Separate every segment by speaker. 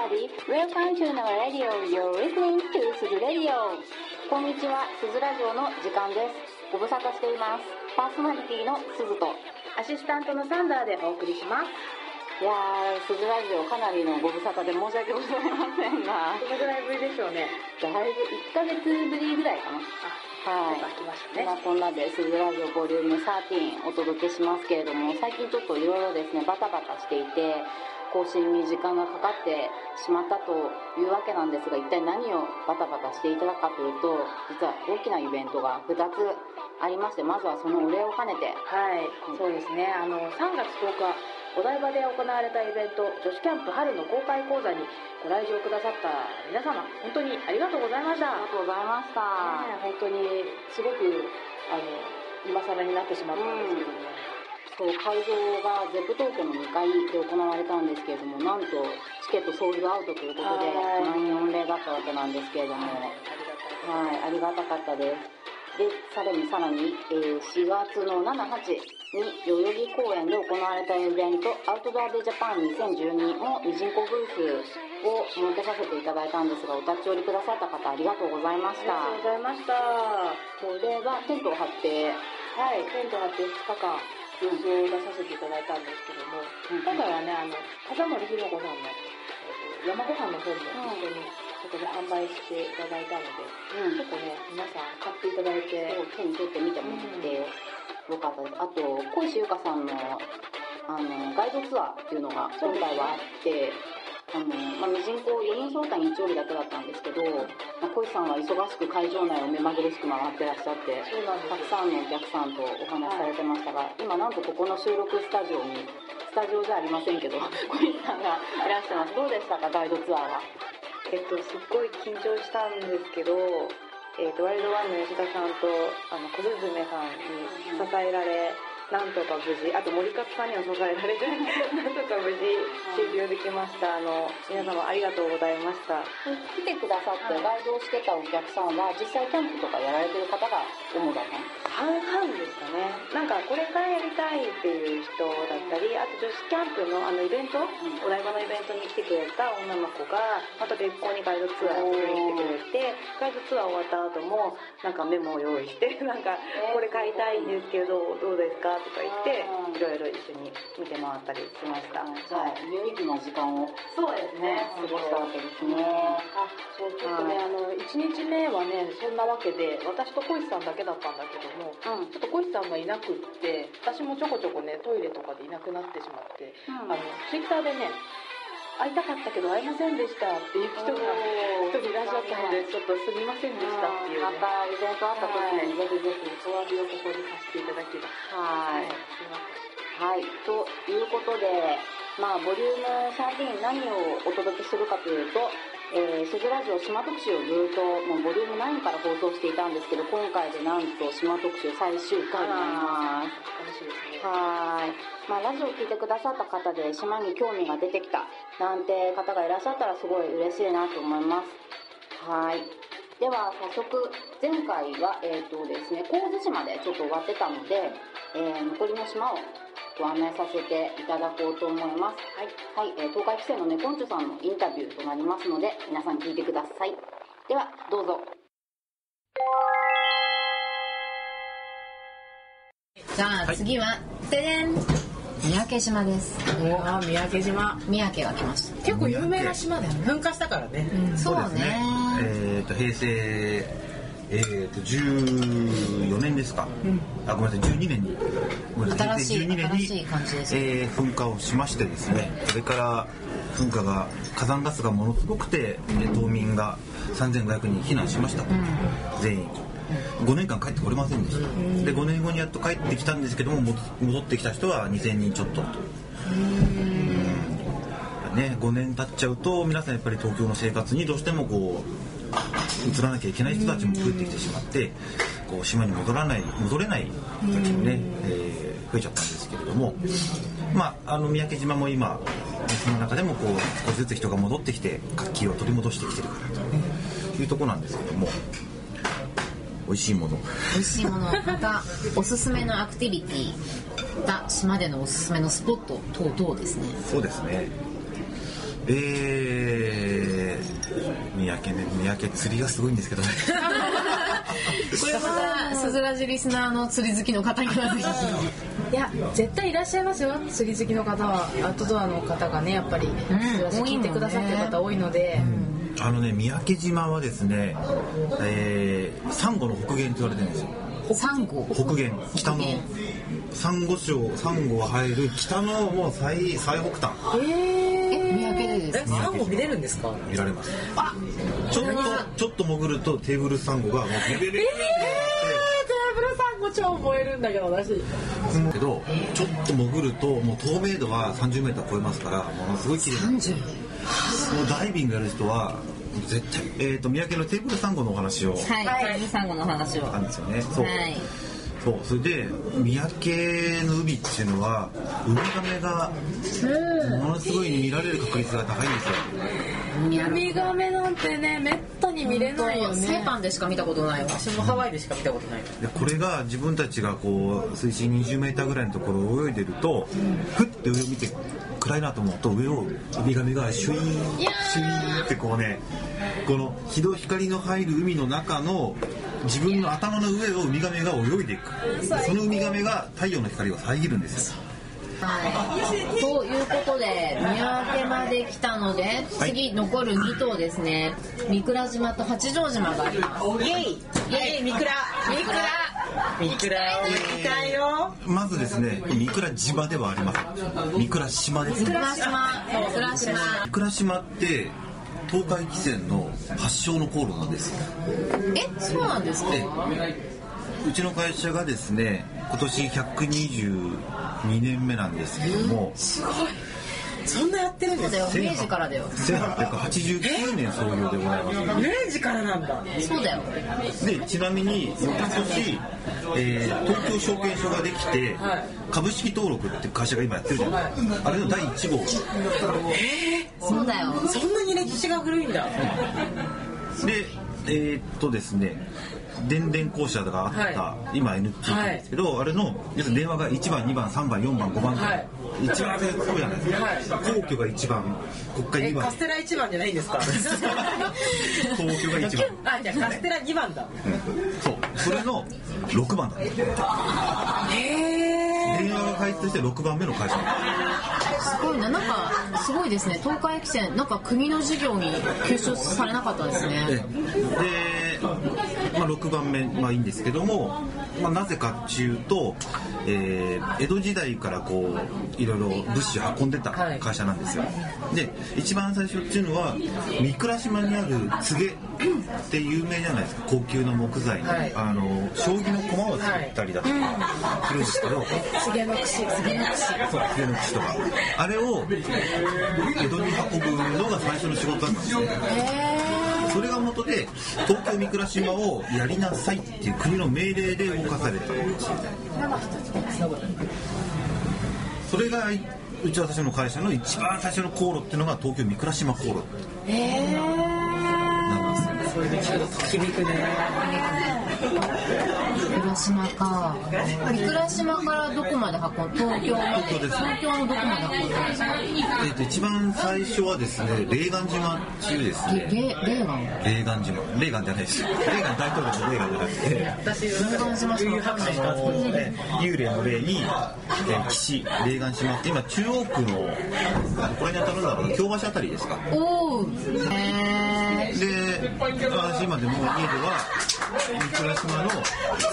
Speaker 1: everybody, welcome to our radio. You're listening to すず Radio. こんにちは、すずラジオの時間です。ご無沙汰しています。パーソナリティのすずと、
Speaker 2: アシスタントのサンダーでお送りします。
Speaker 1: いやー、すずラジオかなりのご無沙汰で申し訳ございませんが、
Speaker 2: どのぐらいぶりでしょうね。
Speaker 1: だいぶ1ヶ月ぶりぐらいかな。
Speaker 2: あ、
Speaker 1: はい
Speaker 2: ね。
Speaker 1: まあこんなで、すずラジオボリューム13お届けしますけれども、最近ちょっといろいろですね、バタバタしていて、更新に時間がかかってしまったというわけなんですが、一体何をバタバタしていただくかというと、実は大きなイベントが2つありまして、まずはそのお礼を兼ねて、
Speaker 2: はい、そうですね。あの、3月10日、お台場で行われたイベント、女子キャンプ春の公開講座にご来場くださった皆様、本当にありがとうございました。
Speaker 1: ありがとうございました。
Speaker 2: ね本当に、すごく、あの、今更になってしまったんですけども。
Speaker 1: そう会場が ZEP 東京の2階で行われたんですけれどもなんとチケットソールドアウトということで
Speaker 2: はい
Speaker 1: 満員御礼だったわけなんですけれども、はい、ありがたかったです。で、さらにさらに、えー4月の7、8に代々木公園で行われたイベント、アウトドアデジャパン2012のミジンコブースを設けさせていただいたんですが、お立ち寄りくださった方ありがとうございまし
Speaker 2: ありがとう
Speaker 1: た。
Speaker 2: ございました。
Speaker 1: これはテントを張って、
Speaker 2: はい、テント張って2日間、様子を出させていただいたんですけども、
Speaker 1: うん
Speaker 2: 今回はね、あの、風森ひろ子さんの、えっと山ごはんの本も一緒に、そこで販売していただいたので、
Speaker 1: うん。
Speaker 2: 結構ね、皆さん買っていただいて、
Speaker 1: 手に取ってみてもらってよかったです。あと、小石ゆかさんのあのガイドツアーっていうのが今回はあって、あのまあ、ミジンコ4人招待日曜日だけだったんですけど、まあ、小石さんは忙しく会場内を目まぐるしく回ってらっしゃって、
Speaker 2: そうなんです
Speaker 1: たくさんのお客さんとお話しされてましたが、今なんとここの収録スタジオに、スタジオじゃありませんけど、小石さんがいらっしゃいます。どうでしたか、ガイドツアーは？
Speaker 2: えっと、すっごい緊張したんですけど、えっと、ワイルドワンの吉田さんと、あの、小雀さんに支えられ、なんとか無事、あと森勝さんには支えられて、なんとか無事終了できました。あの、皆様ありがとうございました。
Speaker 1: 来てくださってガイドをしてたお客さんは実際キャンプとかやられてる方が主だったの？
Speaker 2: 半々ですかね。なんか、これからやりたいっていう人だったり、あと女子キャンプのあのイベント、お台場のイベントに来てくれた女の子が、また別個にガイドツアーをに来てくれて、ガイドツアー終わった後も、なんかメモを用意して、なんか、これ買いたいんですけど、どうですか？とか言って、いろいろ一緒に見て回ったりしました。
Speaker 1: じゃあ有意義な時間を
Speaker 2: そうですね。
Speaker 1: 過ごしたわけですね。
Speaker 2: あ、そう、ちょっとね、あの、1日目はね、そんなわけで、私と小石さんだけだったんだけども、
Speaker 1: うん。
Speaker 2: ちょっと小石さんがいなくって、私もちょこちょこね、トイレとかでいなくなってしまって、あの、ツイッターでね、会いたかったけど会えませんでしたっていう人が一人いらっしゃったので、ちょっとすみませんでしたっていう、ね。
Speaker 1: またイベントあった時にぜひぜひ
Speaker 2: お詫びをここでさせていただければ。
Speaker 1: はい。はいということでまあボリューム13何をお届けするかというとえー、スズラジオ島特集をずっともうボリューム9から放送していたんですけど今回でなんと島特集最終回になります
Speaker 2: 楽しいですね。
Speaker 1: はーい。まあ、ラジオを聞いてくださった方で島に興味が出てきたなんて方がいらっしゃったらすごい嬉しいなと思います。はーい。では、早速、前回は、えっ、とですね、神津島でちょっと終わってたので、えー残りの島をご案内させていただこうと思います。はい。はい、えー東海汽船のネコンチュさんのインタビューとなりますので、皆さん聞いてください。では、どうぞ。
Speaker 3: じゃあ次は、てれん三宅島です。
Speaker 4: あ三宅島
Speaker 3: 三宅が来ました。
Speaker 4: 結構有名な島だよね噴火したからね、
Speaker 3: そう
Speaker 5: です
Speaker 3: ね。
Speaker 5: えっ、と平成えー、と14年ですか、あごめんなさい12年に。
Speaker 3: 新しい
Speaker 5: 平成12年に
Speaker 3: 新しい感じですね。
Speaker 5: えー噴火をしましてですね。それから噴火が火山ガスがものすごくて、えー島民が3500人避難しました、全員。5年間帰ってこれませんでした、で5年後にやっと帰ってきたんですけどもも戻ってきた人は2000人ちょっとと。ね、5年経っちゃうと皆さんやっぱり東京の生活にどうしてもこう移らなきゃいけない人たちも増えてきてしまってこう島に戻らない戻れない人たちもね、えー増えちゃったんですけれども、まあ、あの三宅島も今その中でもこう少しずつ人が戻ってきて活気を取り戻してきてるからというところなんですけども美味しいもの
Speaker 3: 美味しいもの、またおすすめのアクティビティが島でのおすすめのスポット等々ですね。
Speaker 5: そうですね。えー、三宅ね三宅釣りがすごいんですけどね。
Speaker 3: これはスズラジリスナーの釣り好きの方にはぜ
Speaker 4: いや絶対いらっしゃいますよ。釣り好きの方は。アウトドアの方がねやっぱり聞いてくださってる方多いので、
Speaker 5: あのね三宅島はですね、えー、サンゴの北限と言われてるんですよ。
Speaker 3: ひサンゴ？
Speaker 5: 北限。北の。サンゴ礁サンゴが入る北のもう最最北端。
Speaker 3: え三宅で
Speaker 4: え
Speaker 3: ですね。
Speaker 4: サンゴ見れるんですか？
Speaker 5: 見られます。ちょっとちょっと潜るとテーブルサンゴがもうビビビビビビ
Speaker 4: ブルサンゴ超燃えるんだけど私。
Speaker 5: けどちょっと潜るともう透明度は30メーター超えますからものすごい綺麗な。もうダイビングやる人は絶対えっ、と三宅のテーブルサンゴのお話を。
Speaker 3: はい。テーブルサンゴの話を。
Speaker 5: あるんですよね。そう、
Speaker 3: はい
Speaker 5: そうそれで三宅の海っていうのはウミガメがものすごい見られる確率が高いんですよ。
Speaker 4: ウミガメなんてねめったに見れないよね。
Speaker 3: セーパンでしか見たことないわ。
Speaker 4: 私もハワイでしか見たことない。
Speaker 5: でこれが自分たちがこう水深20メーターぐらいのところを泳いでると、ふって上を見て暗いなと思うと上をウミガメがシュイーンシュイーンってこうねこの日の光の入る海の中の自分の頭の上をウミガメが泳いでいく。そのウミガメが太陽の光を遮るんですよ。
Speaker 3: はい、ということで三宅まで来たので
Speaker 5: はい。
Speaker 3: 次残る2島ですね。御蔵島と八丈島があります。
Speaker 4: イエイ。イエイ。ミクラミクラミクラ行きたいよ。
Speaker 5: まずですね三倉島ではありません三倉島です
Speaker 3: 三
Speaker 5: ね
Speaker 3: 倉島。三倉島。
Speaker 5: 三倉島って東海汽船の発祥の航路なんです。よ
Speaker 3: えそうなんですか？
Speaker 5: でうちの会社がですね今年122年目なんですけども。
Speaker 4: すごいそんなやってるんですか？
Speaker 3: そうだよ。明治からだよ。
Speaker 5: 1889年創業でございます。
Speaker 4: 明治からなんだ。
Speaker 3: そうだよ。
Speaker 5: でちなみに翌年、えー東京証券所ができて、
Speaker 4: はい。
Speaker 5: 株式登録っていう会社が今やってるじゃない。あれの第1号。
Speaker 3: そうだよ。
Speaker 4: そんなに歴史が古いんだ。
Speaker 5: でえーっとですね電電公社があった、
Speaker 4: は
Speaker 5: 今 NTT なんですけど、あれの要するに電話が1番2番3番4番5番とか、
Speaker 4: はい
Speaker 5: 一番そうじゃないですか、皇居が1番国会2番。
Speaker 4: えカステラ一番じゃないんですか？
Speaker 5: 東京が1番。
Speaker 4: あじゃあカステラ二番だ。
Speaker 5: そう。それの6番だ。
Speaker 4: へえ
Speaker 5: 電話が開通して6番目の会社。
Speaker 3: すごいななんかすごいですね。東海汽船なんか国の事業に吸収されなかったですね。
Speaker 5: で、でまあ、6番目まあいいんですけども、まあ、なぜかっていうと、えー江戸時代からこういろいろ物資を運んでた
Speaker 4: はい
Speaker 5: 会社なんですよ、で一番最初っていうのは三倉島にある柘植って有名じゃないですか。高級な木材の,、
Speaker 4: はい
Speaker 5: あの将棋の駒を作ったりだとかするんですけど、
Speaker 4: つげの串つげの串
Speaker 5: そう柘植の串とか。あれを江戸に運ぶのが最初の仕事だったんですねそれが元で東京三倉島をやりなさいっていう国の命令で動かされたそれがうちは最初の会社の一番最初の航路っていうのが東京三倉島航路。なんです。よ
Speaker 4: 響くね。
Speaker 3: 三倉島か。三倉島からどこまで運ん東京まで
Speaker 5: 東京
Speaker 3: のどこまで運んだんですか
Speaker 5: えっと一番最初はですねレーガン島っていうです
Speaker 3: レ
Speaker 5: ね
Speaker 3: レレーガン
Speaker 5: レーガン島。レーガンじゃないです。レーガン大統領のレーガンじゃなくて
Speaker 4: 私
Speaker 3: レーガン島
Speaker 5: のね。幽霊の霊に、えー岸レーガン島。って今中央区のこれに当たるんだろうな京橋あたりですか？
Speaker 3: おおへえ
Speaker 5: で私今でも家では三倉島の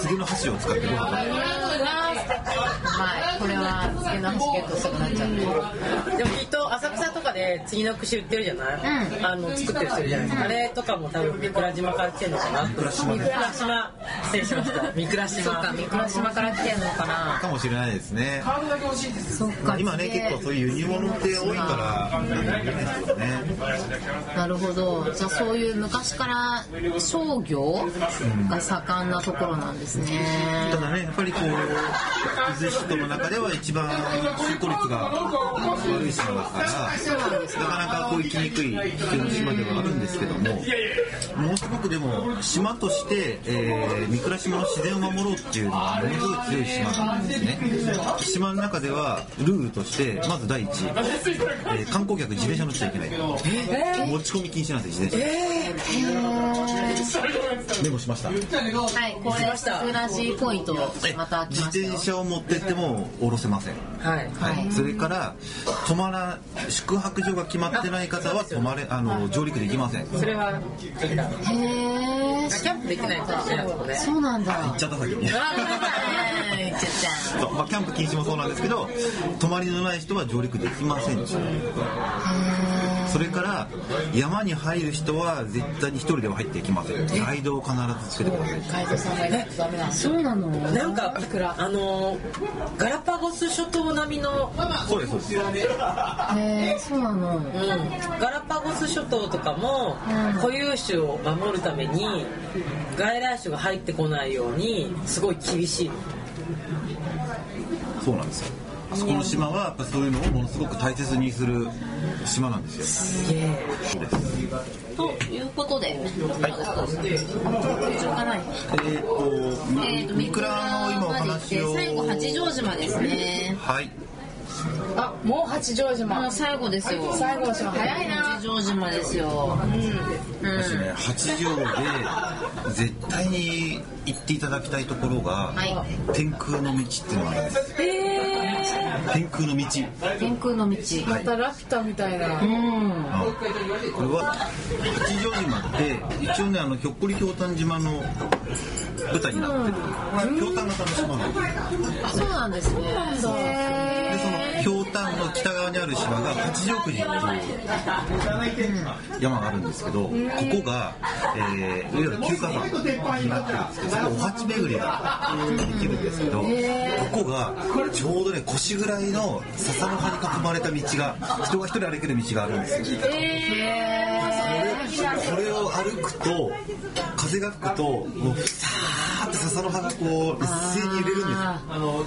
Speaker 5: 次の橋を使ってご飯を食べて
Speaker 3: はいこれは次の橋ゲットしたくなっちゃって
Speaker 4: でもきっと浅草とかで次の串売ってるじゃない、
Speaker 3: うん。
Speaker 4: あの作ってる人いるじゃない？ですかあれとかも多分三倉島から来てるのかな？三
Speaker 5: 倉島。
Speaker 4: 三倉島。失礼しました。三倉島。
Speaker 3: そうか三倉島から来てるのかな？
Speaker 5: かもしれないですね。
Speaker 3: そっか。
Speaker 5: 今ね結構そういう輸入物って多いから
Speaker 3: なるほど。じゃあそういう昔から商業が盛んなところなんですね。
Speaker 5: ただねやっぱりこう伊豆諸島の中では一番就航率が悪いい島だからなかなかこう行きにくい危険な島ではあるんですけどもものすごくでも島として、えー、三倉島の自然を守ろうっていうのはものすごい強い島なんですね。島の中ではルールとしてまず第一、えー観光客自転車乗っちゃいけない。持ち込み禁止なんです自転車。メモしました。
Speaker 3: はいこれスクラジーポイントまた来
Speaker 5: 自
Speaker 3: ましたよ。
Speaker 5: 転車を持ってっても降ろせません。
Speaker 4: はい。
Speaker 5: はい、それから泊まら宿泊所が決まってない方は泊まれあの上陸できません。
Speaker 4: それはできた。
Speaker 3: へえ
Speaker 4: キャンプできない
Speaker 3: そうなんだ。
Speaker 5: 行っちゃった先に。そう、まあ、キャンプ禁止もそうなんですけど泊まりのない人は上陸できませんそれから山に入る人は絶対に一人では入っていきません。ガイドを必ずつけてください。
Speaker 4: ガイドさんがいないとダメなん
Speaker 3: そうなの。
Speaker 6: なんかあのガラパゴス諸島並みの、
Speaker 5: そうですそうです。
Speaker 3: へえそうなの。
Speaker 6: うん、ガラパゴス諸島とかも固有種を守るために外来種が入ってこないようにすごい厳しい
Speaker 5: そうなんですよあそこの島はやっぱそういうのをものすごく大切にする島なんですよ
Speaker 6: すげえ
Speaker 5: そうです
Speaker 3: ということで、はい。
Speaker 5: えっ、と
Speaker 3: えっ、と、
Speaker 5: 三倉の今お話を
Speaker 3: 最後八丈島ですね。
Speaker 5: はい
Speaker 4: あもう八丈
Speaker 3: も
Speaker 4: 島
Speaker 3: う最後ですよ。
Speaker 4: 最後の島早いな
Speaker 3: 八丈島ですよ。うん。
Speaker 5: 私ね八丈で絶対に行っていただきたいところが、
Speaker 3: は
Speaker 5: 天空の道っていうのがあるんです天空の道
Speaker 3: 天空の道。
Speaker 4: またラピュタみたいな
Speaker 3: うん。
Speaker 5: あこれは八丈島って一応ねあのひょっこりひょうたん島の舞台になってるひょうたん型の島なんです
Speaker 3: あ、そうなんですね。
Speaker 5: でそのひょうたんの北側にある島が八丈富士っていう山があるんですけどここが、えーいわゆる休暇山になってるんですけどそこお鉢巡りができるんですけどここがちょうどね腰ぐらいの笹の葉に囲まれた道が人が一人歩ける道があるんですよ。これを歩くと風が吹くともうさーって笹の葉がこう一斉に揺れるん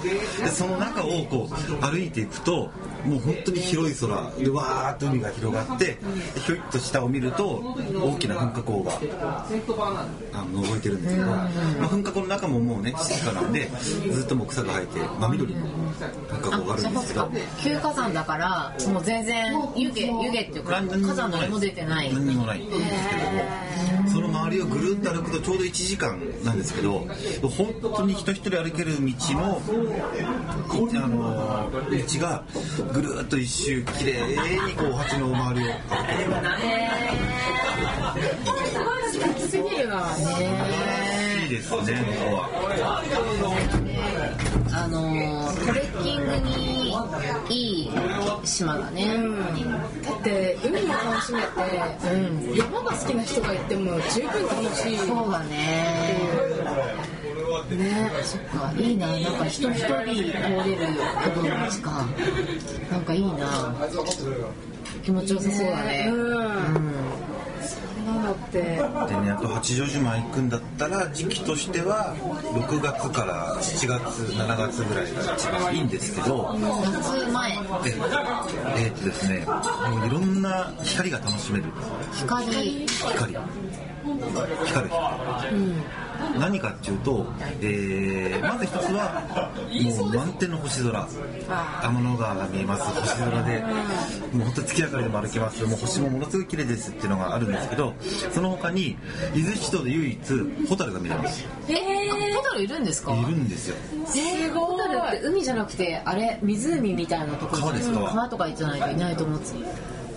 Speaker 5: ですよ。でその中をこう歩いていくともう本当に広い空でわーっと海が広がってひょいっと下を見ると大きな噴火口があの覗いてるんですけど、まあ、噴火口の中ももうね静かなんでずっともう草が生えて真緑の噴火口があるんですけど。
Speaker 3: 旧火山だから、もう全然湯気、湯気っていうか、火山の何も出てない。
Speaker 5: 何にもないんですけども。その周りをぐるっと歩くとちょうど1時間なんですけど本当に人一人歩ける道のあの道がぐるっと一周きれいにこう鉢の周りを。歩いいですね
Speaker 3: あのー、トレッキングにいい島だね。
Speaker 4: だって海も楽しめて、山が好きな人が行っても十分楽しい
Speaker 3: そうだね。ね、そっか、いいな、なんか人一人通れるほどの道か。なんかいいな。気持ちよさそうだね。うん。
Speaker 4: なんだって。
Speaker 5: でねあと八丈島行くんだったら時期としては6月から7月7月ぐらいが一番いいんですけど
Speaker 3: 夏前、
Speaker 5: ええーっとですねもういろんな光が楽しめる。
Speaker 3: 光、
Speaker 5: 光。光。る光何かっていうと、えーまず一つはもう満天の星空。天の川が見えます。星空でもう本当に月明かりでも歩けます。もう星もものすごい綺麗ですっていうのがあるんですけどその他に伊豆七島で唯一ホタルが見れます。
Speaker 3: えー、ホタルいるんですか？
Speaker 5: いるんですよ。
Speaker 3: えー、ホタルって海じゃなくてあれ？湖みたいなところ
Speaker 5: 川です川。
Speaker 3: 川とか行ってないといないと思って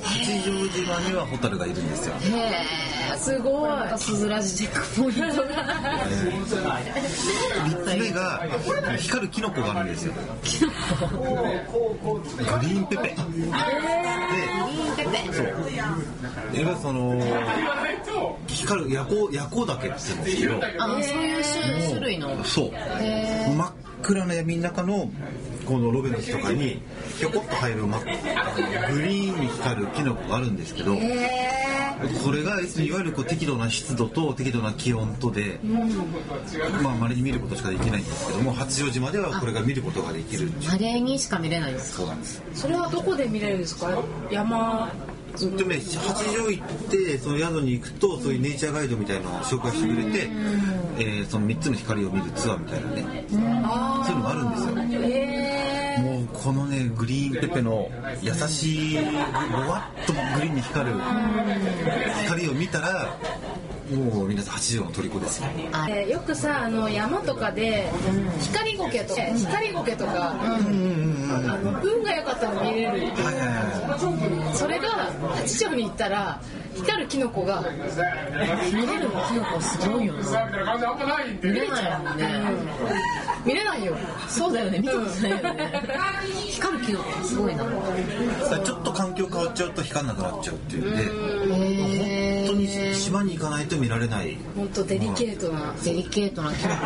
Speaker 5: 八丈島にはホタルがいるんですよ。
Speaker 3: へえすごい。またスズラジチェックポイントが
Speaker 5: 3つ目が光るキノコがあるんですよ。グリーンペペ。で
Speaker 3: グリーンペペ。
Speaker 5: それがその光る夜光夜光岳って言うんですけど。
Speaker 3: あそういう種種類の。
Speaker 5: そう。真っ暗な闇の中のこのロベの木とかにひょこっと入る真っグリーンに光るキノコがあるんですけどこれがいわゆるこう適度な湿度と適度な気温とで、まあ稀に見ることしかできないんですけども八丈島ではこれが見ることができる
Speaker 3: あれにしか見れないんです
Speaker 5: そうなんです。
Speaker 4: それはどこで見れるんですか？山。
Speaker 5: でもね八丈行ってその宿に行くとそういうネイチャーガイドみたいなのを紹介してくれて、えーその3つの光を見るツアーみたいなね。そういうのもあるんですよ。
Speaker 4: え
Speaker 5: もうこのねグリーンペペの優しいぼわっとグリーンに光る光を見たらもう皆さん八丈の虜です。よ
Speaker 3: あ
Speaker 4: ーよくさあの山とかで光ゴケとか光ゴケとかあの運が良かったら見れる
Speaker 5: はいはいはい
Speaker 4: それが八丈に行ったら光るキノコが
Speaker 3: 見れるのキノコすごいよな見れないもん。ね
Speaker 4: 見れないよ
Speaker 3: そうだよね見たことないよね光るキノコすごいな
Speaker 5: ちょっと環境変わっちゃうと光らなくなっちゃうっていうん。でに
Speaker 3: ー
Speaker 5: 島に行かないと見られない。
Speaker 4: 本当デリケートな
Speaker 3: デリケートなキノコ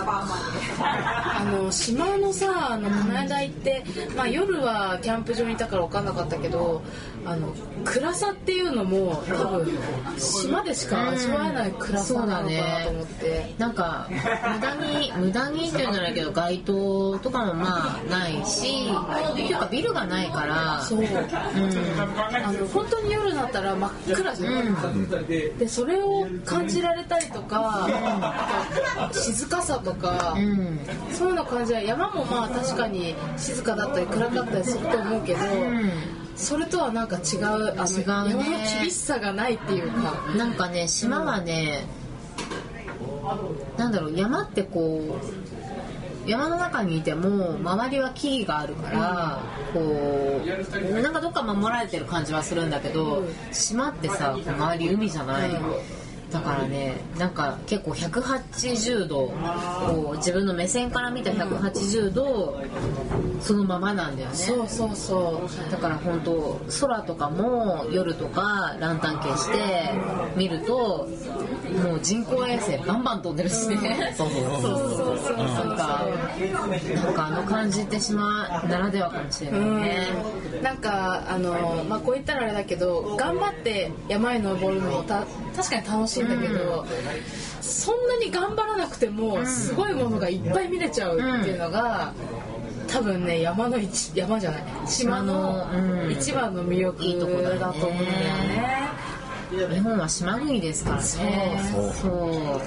Speaker 4: あの島のさあのこの間行って、まあ、夜はキャンプ場にいたから分かんなかったけどあの暗さっていうのも多分島でしか味わえない暗さなのかなと思って。
Speaker 3: なんか無駄に無駄にっていうんじゃないけど街灯とかもまあないしっていうかビルがないから。
Speaker 4: そう、あの本当に夜だったら真っ暗じゃん、でそれを感じられたりとか、あと静かさとか、
Speaker 3: うん。
Speaker 4: そういうの感じは山もまあ確かに静かだったり暗かったりすると思うけど、それとはなんか違うあの
Speaker 3: 違うね。
Speaker 4: 山の厳しさがないっていうか。
Speaker 3: なんかね島はね、なんだろう山ってこう山の中にいても周りは木々があるから、こうなんかどっか守られてる感じはするんだけど島ってさ周り海じゃない、だからねなんか結構180度こう自分の目線から見た180度そのままなんだよね。
Speaker 4: そうそうそう。
Speaker 3: だから本当空とかも夜とかランタン消して見るともう人工衛星バンバン飛んでるしね。そうそうそうそう。なんかなんかあの感じって島ならではかもしれないね。
Speaker 4: うん。なんかあの、まあ、こう言ったらあれだけど頑張って山へ登るのもた確かに楽しいんだけど、そんなに頑張らなくてもすごいものがいっぱい見れちゃうっていうのが、多分ね山の一山じゃない島の一番の魅力
Speaker 3: いいとこだよね
Speaker 4: だと思うんだよね。
Speaker 3: 日本は島国ですからね。そう。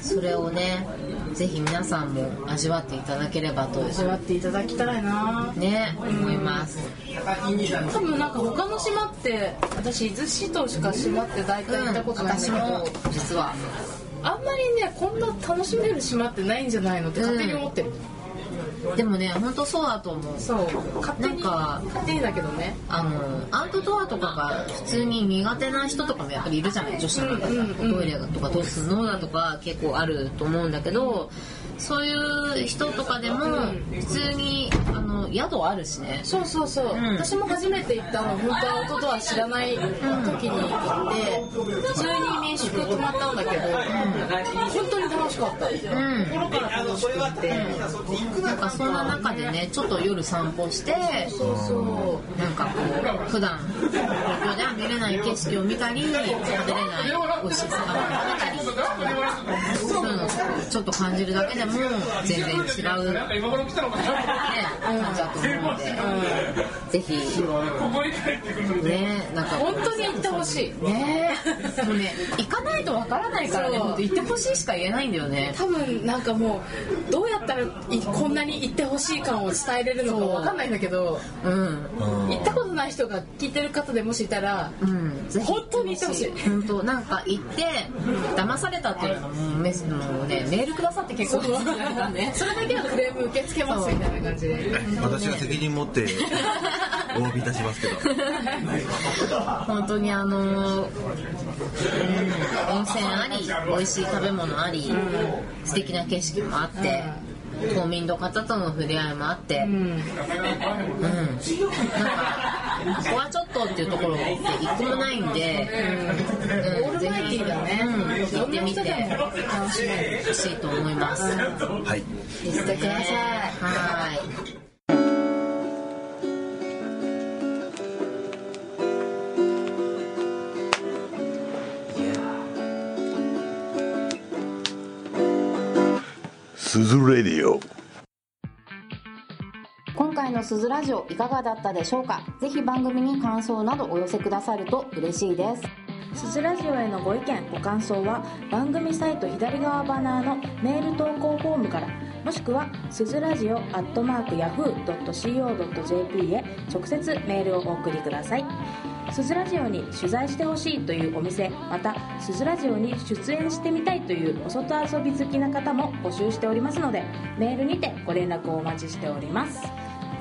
Speaker 3: それをねぜひ皆さんも味わっていただければと
Speaker 4: 味わっていただきたいな。
Speaker 3: ね思います。
Speaker 4: 多分なんか他の島って私伊豆諸島しか島って大体行ったことないんだけど、
Speaker 3: 私も実は。
Speaker 4: あんまりねこんな楽しめる島ってないんじゃないのって勝手に思ってる、
Speaker 3: でもね本当そうだと思う。
Speaker 4: そう。勝手に
Speaker 3: なんか
Speaker 4: 勝手にだけどね。
Speaker 3: あのアウトドアとかが普通に苦手な人とかもやっぱりいるじゃない女子の中で、
Speaker 4: うんうんうん
Speaker 3: トイレとかどうするのだとか結構あると思うんだけどそういう人とかでも普通にあの宿あるしね。
Speaker 4: そうそうそう、
Speaker 3: ん。
Speaker 4: 私も初めて行ったの本当アウトドア知らない時に行って普通に民宿泊まったんだけど、本当に楽しかった、
Speaker 3: うん。
Speaker 4: 心から楽しくて、
Speaker 3: なんかそんな中でねちょっと夜散歩して
Speaker 4: そうそう。
Speaker 3: なんかこう普段東京では見れない景色を見たり食べれない美味しい魚を食べたりそういうのをちょっと感じるだけでも全然違う、ね、感じだと思うので、ぜひ。ねなんか。
Speaker 4: 本当に行ってほしい。
Speaker 3: ね。でもね行かないとわからないからね。行ってほしいしか言えないんだよね。
Speaker 4: 多分なんかもうどうやったらいこんなに行ってほしい感を伝えれるのかわかんないんだけど。
Speaker 3: うん。
Speaker 4: 行ったことない人が聞いてる方でもしいたら
Speaker 3: うん、
Speaker 4: 本当に行ってほしい。
Speaker 3: 本当なんか行って騙されたっていうのもメスもうねメールくださって結構。
Speaker 4: そう。
Speaker 3: ね
Speaker 4: それだけはクレーム受け付けますみたいな感じで。
Speaker 5: 私が責任持って お詫びいたしますけど。
Speaker 3: 本当にあのーうん温泉あり美味しい食べ物あり、素敵な景色もあって、島民の方との触れ合いもあって、うん。
Speaker 4: うん。
Speaker 3: なんかここはちょっとっていうところって一個もないんで、うん、
Speaker 4: オールマイティーだね、
Speaker 3: うん、行ってみて
Speaker 4: 楽しみ
Speaker 3: ほしいと思います。
Speaker 5: はい。
Speaker 4: 行ってください。
Speaker 3: はい。
Speaker 7: 鈴レディオ。
Speaker 1: 回のすずラジオいかがだったでしょうか？ぜひ番組に感想などお寄せくださると嬉しいです。
Speaker 8: すずラジオへのご意見ご感想は番組サイト左側バナーのメール投稿フォームからもしくはすずラジオアットマークヤフー .co.jp へ直接メールをお送りください。すずラジオに取材してほしいというお店またすずラジオに出演してみたいというお外遊び好きな方も募集しておりますのでメールにてご連絡をお待ちしております。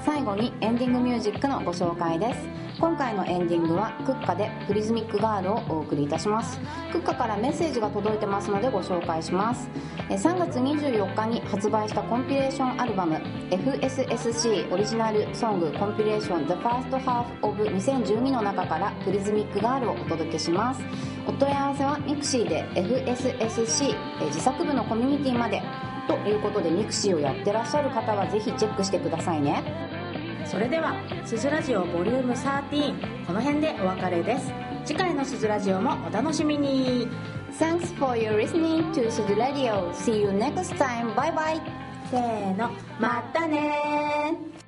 Speaker 1: 最後にエンディングミュージックのご紹介です。今回のエンディングはクッカでプリズミックガールをお送りいたします。クッカからメッセージが届いてますのでご紹介します。3月24日に発売したコンピレーションアルバム FSSC オリジナルソングコンピレーション The First Half of 2012の中からプリズミックガールをお届けします。お問い合わせはミクシーで FSSC え自作部のコミュニティまで。ということでミクシーをやってらっしゃる方はぜひチェックしてくださいね
Speaker 8: それでは「すずラジオボリューム13この辺でお別れです次回の「すずラジオ」もお楽しみに
Speaker 1: Thanks for your listening to Suzu Radio. See you next time. Bye bye.
Speaker 8: せーのまたね